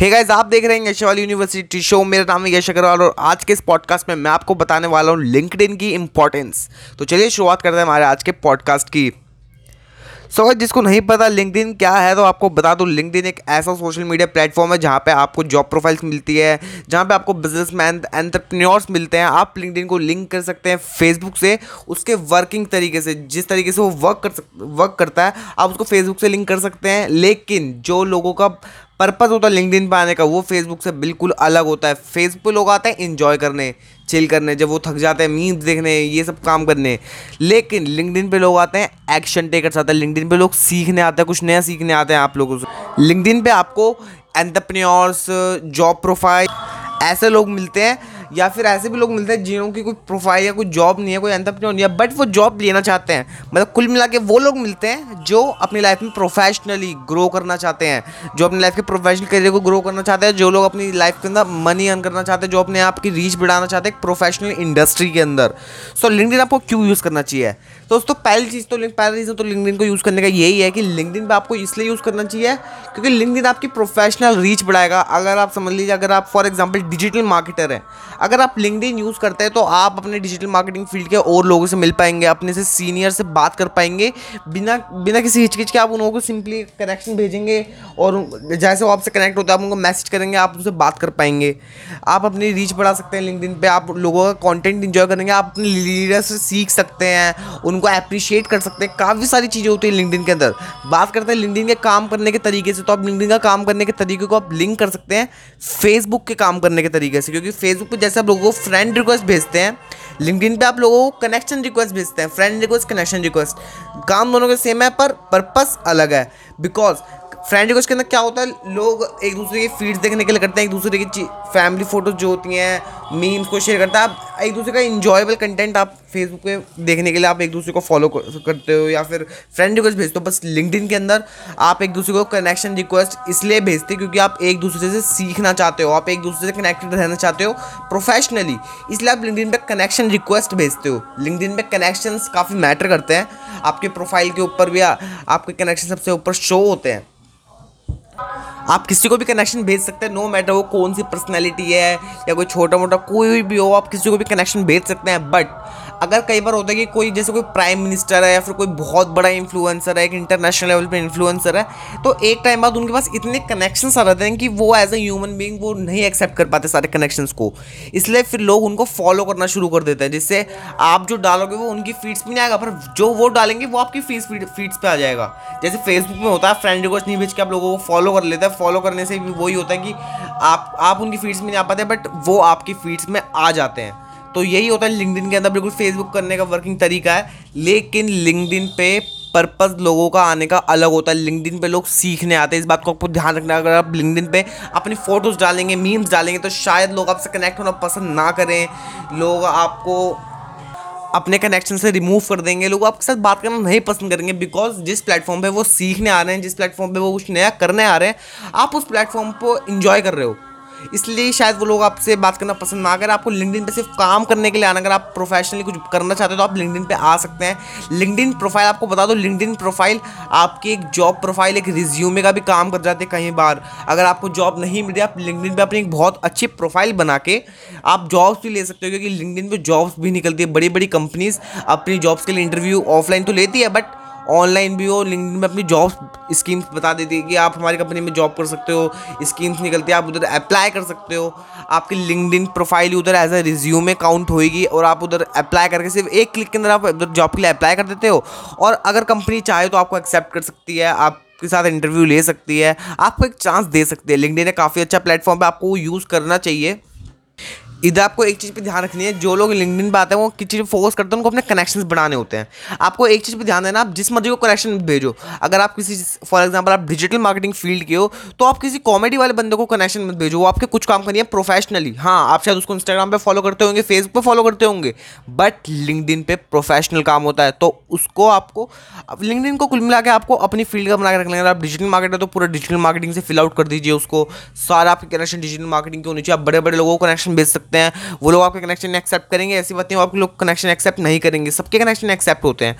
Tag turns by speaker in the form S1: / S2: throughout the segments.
S1: Hey guys आप देख रहे हैं यशवाल यूनिवर्सिटी शो मेरा नाम है यश अग्रवाल और आज के इस पॉडकास्ट में मैं आपको बताने वाला हूँ लिंकड की इंपॉर्टेंस तो चलिए शुरुआत करते हैं हमारे आज के पॉडकास्ट की. सो so, जिसको नहीं पता लिंकड क्या है तो आपको बता दूँ लिंकड एक ऐसा सोशल मीडिया प्लेटफॉर्म है जहाँ पे आपको जॉब प्रोफाइल्स मिलती है जहाँ पे आपको बिजनेसमैन एंटरप्रेन्योर्स मिलते हैं. आप लिंकड को लिंक कर सकते हैं फेसबुक से उसके वर्किंग तरीके से जिस तरीके से वो वर्क कर वर्क करता है आप उसको फेसबुक से लिंक कर सकते हैं. लेकिन जो लोगों का पर्पज़ होता है लिंकडिन पे आने का, वो फेसबुक से बिल्कुल अलग होता है। फेसबुक पे लोग आते हैं इन्जॉय करने चिल करने, जब वो थक जाते हैं मीम्स देखने, ये सब काम करने। लेकिन लिंकडिन पे लोग आते हैं एक्शन टेकर्स आते हैं लिंकडिन पे लोग सीखने आते हैं, कुछ नया सीखने आते हैं आप लोगों से। लिंकडिन पे आपको एंटरप्रेन्योर्स जॉब प्रोफ़ाइल ऐसे लोग मिलते हैं या फिर ऐसे भी लोग मिलते हैं जिनों की कोई प्रोफ़ाइल या कोई जॉब नहीं है, कोई एंटरप्रेन्योर नहीं है बट वो जॉब लेना चाहते हैं। मतलब कुल मिला के वो लोग मिलते हैं जो अपनी लाइफ में प्रोफेशनली ग्रो करना चाहते हैं, जो अपनी लाइफ के प्रोफेशनल करियर को ग्रो करना चाहते हैं, जो लोग अपनी लाइफ के अंदर मनी अर्न करना चाहते हैं, जो अपने आप की रीच बढ़ाना चाहते हैं प्रोफेशनल इंडस्ट्री के अंदर। सो लिंकडिन आपको क्यों यूज़ करना चाहिए? तो दोस्तों, पहली चीज़ तो पहला रीज़न तो लिंकडिन को यूज़ करने का यही है कि लिंकडिन पे आपको इसलिए यूज़ करना चाहिए क्योंकि लिंकडिन आपकी प्रोफेशनल रीच बढ़ाएगा। अगर आप समझ लीजिए, अगर आप फॉर एग्ज़ाम्पल डिजिटल मार्केटर हैं अगर आप लिंकडिन यूज़ करते हैं तो आप अपने डिजिटल मार्केटिंग फ़ील्ड के और लोगों से मिल पाएँगे, अपने से सीनियर से बात कर पाएँगे। बिना बिना किसी हिचकिच के आप उन लोगों को सिंपली कनेक्शन भेजेंगे और जैसे वो आपसे कनेक्ट होता है, आप उनको मैसेज करेंगे, आप उनसे बात कर पाएँगे। आप अपनी रीच बढ़ा सकते हैं लिंकडिन पे, आप लोगों का कंटेंट इंजॉय करेंगे, आप अपने लीडर से सीख सकते हैं, उनको अप्रिशिएट कर सकते हैं, काफ़ी सारी चीज़ें होती हैं लिंकडिन के अंदर। बात करते हैं लिंकडिन के काम करने के तरीके से तो आप लिंकडिन का काम करने के तरीके को आप लिंक कर सकते हैं फेसबुक के काम करने के तरीके से, क्योंकि फेसबुक जैसे आप लोगों को फ्रेंड रिक्वेस्ट भेजते हैं। लिंकडिन पे आप लोगों को कनेक्शन रिक्वेस्ट भेजते हैं। फ्रेंड रिक्वेस्ट कनेक्शन रिक्वेस्ट काम दोनों के सेम है, पर पर्पस अलग है। बिकॉज़ फ्रेंड रिक्वेस्ट के अंदर क्या होता है, लोग एक दूसरे की फीड्स देखने के लिए करते हैं, एक दूसरे की फैमिली फ़ोटोज़ जो होती हैं मीम्स को शेयर करता है। आप एक दूसरे का इंजॉयबल कंटेंट आप फेसबुक पे देखने के लिए आप एक दूसरे को फॉलो करते हो या फिर फ्रेंड रिक्वेस्ट भेजते हो, बस लिंकडिन के अंदर आप एक दूसरे को कनेक्शन रिक्वेस्ट इसलिए भेजते हो क्योंकि आप एक दूसरे से सीखना चाहते हो, आप एक दूसरे से कनेक्टेड रहना चाहते हो प्रोफेशनली इसलिए आप लिंकडिन पे कनेक्शन रिक्वेस्ट भेजते हो। लिंकडिन पे कनेक्शन काफ़ी मैटर करते हैं। आपके प्रोफ़ाइल के ऊपर भी आपके कनेक्शन सबसे ऊपर शो होते हैं। आप किसी को भी कनेक्शन भेज सकते हैं नो मैटर वो कौन सी पर्सनैलिटी है या कोई छोटा मोटा कोई भी हो, आप किसी को भी कनेक्शन भेज सकते हैं बट अगर कई बार होता है कि कोई जैसे कोई प्राइम मिनिस्टर है या फिर कोई बहुत बड़ा इन्फ्लुएंसर है, एक इंटरनेशनल लेवल पे इन्फ्लुएंसर है तो एक टाइम बाद उनके पास इतने कनेक्शंस आ जाते हैं कि वो एज ए ह्यूमन बींग वो नहीं एक्सेप्ट कर पाते सारे कनेक्शंस को। इसलिए फिर लोग उनको फॉलो करना शुरू कर देते हैं, जिससे आप जो डालोगे वो उनकी फीड्स में नहीं आएगा, पर जो वो डालेंगे वो आपकी फ़ीस फीड्स पर आ जाएगा। जैसे फेसबुक में होता है फ्रेंड रिक्वेस्ट नहीं भेज के आप लोगों को फॉलो कर लेते हैं फॉलो करने से भी वही होता है कि आप आप उनकी फीड्स में नहीं आ पाते बट वो आपकी फीड्स में आ जाते हैं। तो यही होता है लिंकडिन के अंदर बिल्कुल फेसबुक करने का वर्किंग तरीका है, लेकिन लिंकडिन पे पर्पज़ लोगों का आने का अलग होता है। लिंकडिन पे लोग सीखने आते हैं, इस बात को आपको ध्यान रखना। अगर आप लिंकडिन पे अपनी फ़ोटोज़ डालेंगे मीम्स डालेंगे तो शायद लोग आपसे कनेक्ट होना पसंद ना करें। लोग आपको अपने कनेक्शन से रिमूव कर देंगे। लोग आपके साथ बात करना नहीं पसंद करेंगे बिकॉज़ जिस प्लेटफॉर्म पे वो सीखने आ रहे हैं, जिस प्लेटफॉर्म पे वो कुछ नया करने आ रहे हैं, आप उस प्लेटफॉर्म को इन्जॉय कर रहे हो। इसलिए शायद वो लोग आपसे बात करना पसंद ना करें। आपको लिंकडिन पे सिर्फ़ काम करने के लिए आना, अगर आप प्रोफेशनली कुछ करना चाहते हो तो आप लिंकडिन पे आ सकते हैं। लिंकडिन प्रोफ़ाइल आपको बता दो। लिंकडिन प्रोफ़ाइल आपकी एक जॉब प्रोफ़ाइल एक रिज्यूमे का भी काम कर जाते हैं कई बार। अगर आपको जॉब नहीं मिल रही, आप लिंकडिन पे अपनी एक बहुत अच्छी प्रोफ़ाइल बना के आप जॉब्स भी ले सकते हो, क्योंकि लिंकडिन पे जॉब्स भी निकलती है। बड़ी बड़ी कंपनीज़ अपनी जॉब्स के लिए इंटरव्यू ऑफलाइन तो लेती है बट ऑनलाइन भी हो लिंक में अपनी जॉब स्कीम्स बता देती है कि आप हमारी कंपनी में जॉब कर सकते हो, स्कीम्स निकलती है, आप उधर अप्लाई कर सकते हो। आपकी लिंकड प्रोफ़ाइल उधर एज ए रिज्यूमे काउंट होएगी और आप उधर अप्लाई करके सिर्फ़ एक क्लिक के अंदर आप उधर जॉब के लिए अप्लाई कर देते हो। और अगर कंपनी चाहे तो आपको एक्सेप्ट कर सकती है आप के साथ इंटरव्यू ले सकती है, आपको एक चांस दे सकती है। लिंकडिन काफ़ी अच्छा प्लेटफॉर्म है, आपको यूज़ करना चाहिए। इधर आपको एक चीज़ पे ध्यान रखनी है, जो लोग लिंकडिन पे आते हैं, वो किस चीज़ पर फोकस करते हैं, उनको अपने कनेक्शंस बनाने होते हैं। आपको एक चीज़ पे ध्यान देना आप जिस मर्ज़ी को कनेक्शन भेजो। अगर आप किसी फॉर एग्ज़ाम्पल आप डिजिटल मार्केटिंग फ़ील्ड के हो तो आप किसी कॉमेडी वाले बंदे को कनेक्शन मत भेजो। वो आपके कुछ काम करिए प्रोफेशनली हाँ आप शायद उसको इंस्टाग्राम पर फॉलो करते होंगे फेसबुक पर फॉलो करते होंगे बट लिंकडिन पे प्रोफेशनल काम होता है। तो उसको आपको लिंकडिन को कुल मिला के आपको अपनी फ़ील्ड का बना के रख लेंगे आप डिजिटल मार्केट मार्केटर तो पूरा डिजिटल मार्केटिंग से फिल आउट कर दीजिए उसको। सारा आपके कनेक्शन डिजिटल मार्केटिंग के होनी चाहिए। आप बड़े बड़े लोगों को कनेक्शन भेज सकते सकते हैं। वो लोग आपके कनेक्शन एक्सेप्ट करेंगे ऐसी बात नहीं आपके लोग कनेक्शन एक्सेप्ट नहीं करेंगे। सबके कनेक्शन एक्सेप्ट होते हैं।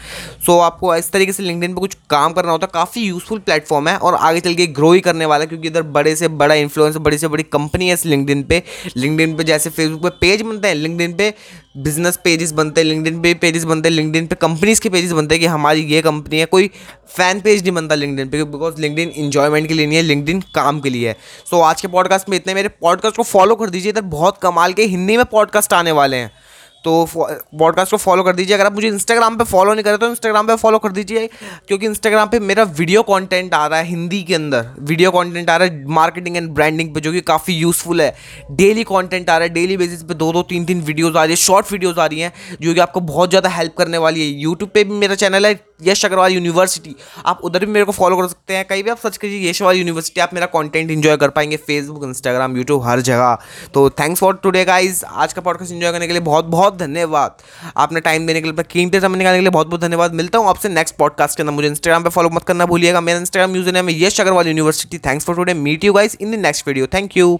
S1: सो so, आपको इस तरीके से लिंकडिन पर कुछ काम करना होता है काफ़ी यूजफुल प्लेटफॉर्म है और आगे चल के ग्रो ही करने वाला है क्योंकि इधर बड़े से बड़ा इन्फ्लुएंस बड़ी से बड़ी कंपनी है इस लिंकडिन पे। लिंकडिन पे जैसे फेसबुक पे पेज बनते हैं लिंकडिन पे बिज़नेस पेजेस बनते हैं लिंकडिन पे पेजेस बनते हैं लिंकडिन पे कंपनीज़ के पेजेस बनते हैं कि हमारी ये कंपनी है। कोई फ़ैन पेज नहीं बनता लिंकडिन पे बिकॉज़ लिंकडिन इंजॉयमेंट के लिए नहीं है लिंकडिन काम के लिए है। सो so, आज के पॉडकास्ट में इतने मेरे पॉडकास्ट को फॉलो कर दीजिए इधर बहुत कमाल के हिंदी में पॉडकास्ट आने वाले हैं। तो पॉडकास्ट को फॉलो कर दीजिए। अगर आप मुझे इंस्टाग्राम पे फॉलो नहीं करें तो इंस्टाग्राम पे फॉलो कर दीजिए, क्योंकि इंस्टाग्राम पे मेरा वीडियो कंटेंट आ रहा है हिंदी के अंदर। वीडियो कंटेंट आ रहा है मार्केटिंग एंड ब्रांडिंग पे, जो कि काफ़ी यूज़फुल है। डेली कंटेंट आ रहा है डेली बेसिस पे दो दो तीन तीन वीडियोज़ आ रही है शॉर्ट वीडियोज़ आ रही हैं, जो कि आपको बहुत ज़्यादा हेल्प करने वाली है। यूट्यूब पर भी मेरा चैनल है यश अग्रवाल यूनिवर्सिटी, आप उधर भी मेरे को फॉलो कर सकते हैं। कहीं भी आप सर्च कीजिए यश अग्रवाल यूनिवर्सिटी, आप मेरा कंटेंट इन्जॉय कर पाएँगे। फेसबुक इंस्टाग्राम यूट्यूब हर जगह। तो थैंक्स फॉर टुडे गाइज़ आज का पॉडकास्ट इन्जॉय करने के लिए बहुत बहुत धन्यवाद। आपने टाइम देने के लिए कीमती समय निकालने के लिए बहुत बहुत धन्यवाद। मिलता हूँ आपसे नेक्स्ट पॉडकास्ट के अंदर। मुझे इंस्टाग्राम पर फॉलो मत करना भूलिएगा। मेरा इंस्टाग्राम यूज़र है Yash Agrawal university. Thanks for today meet you guys in the next video thank you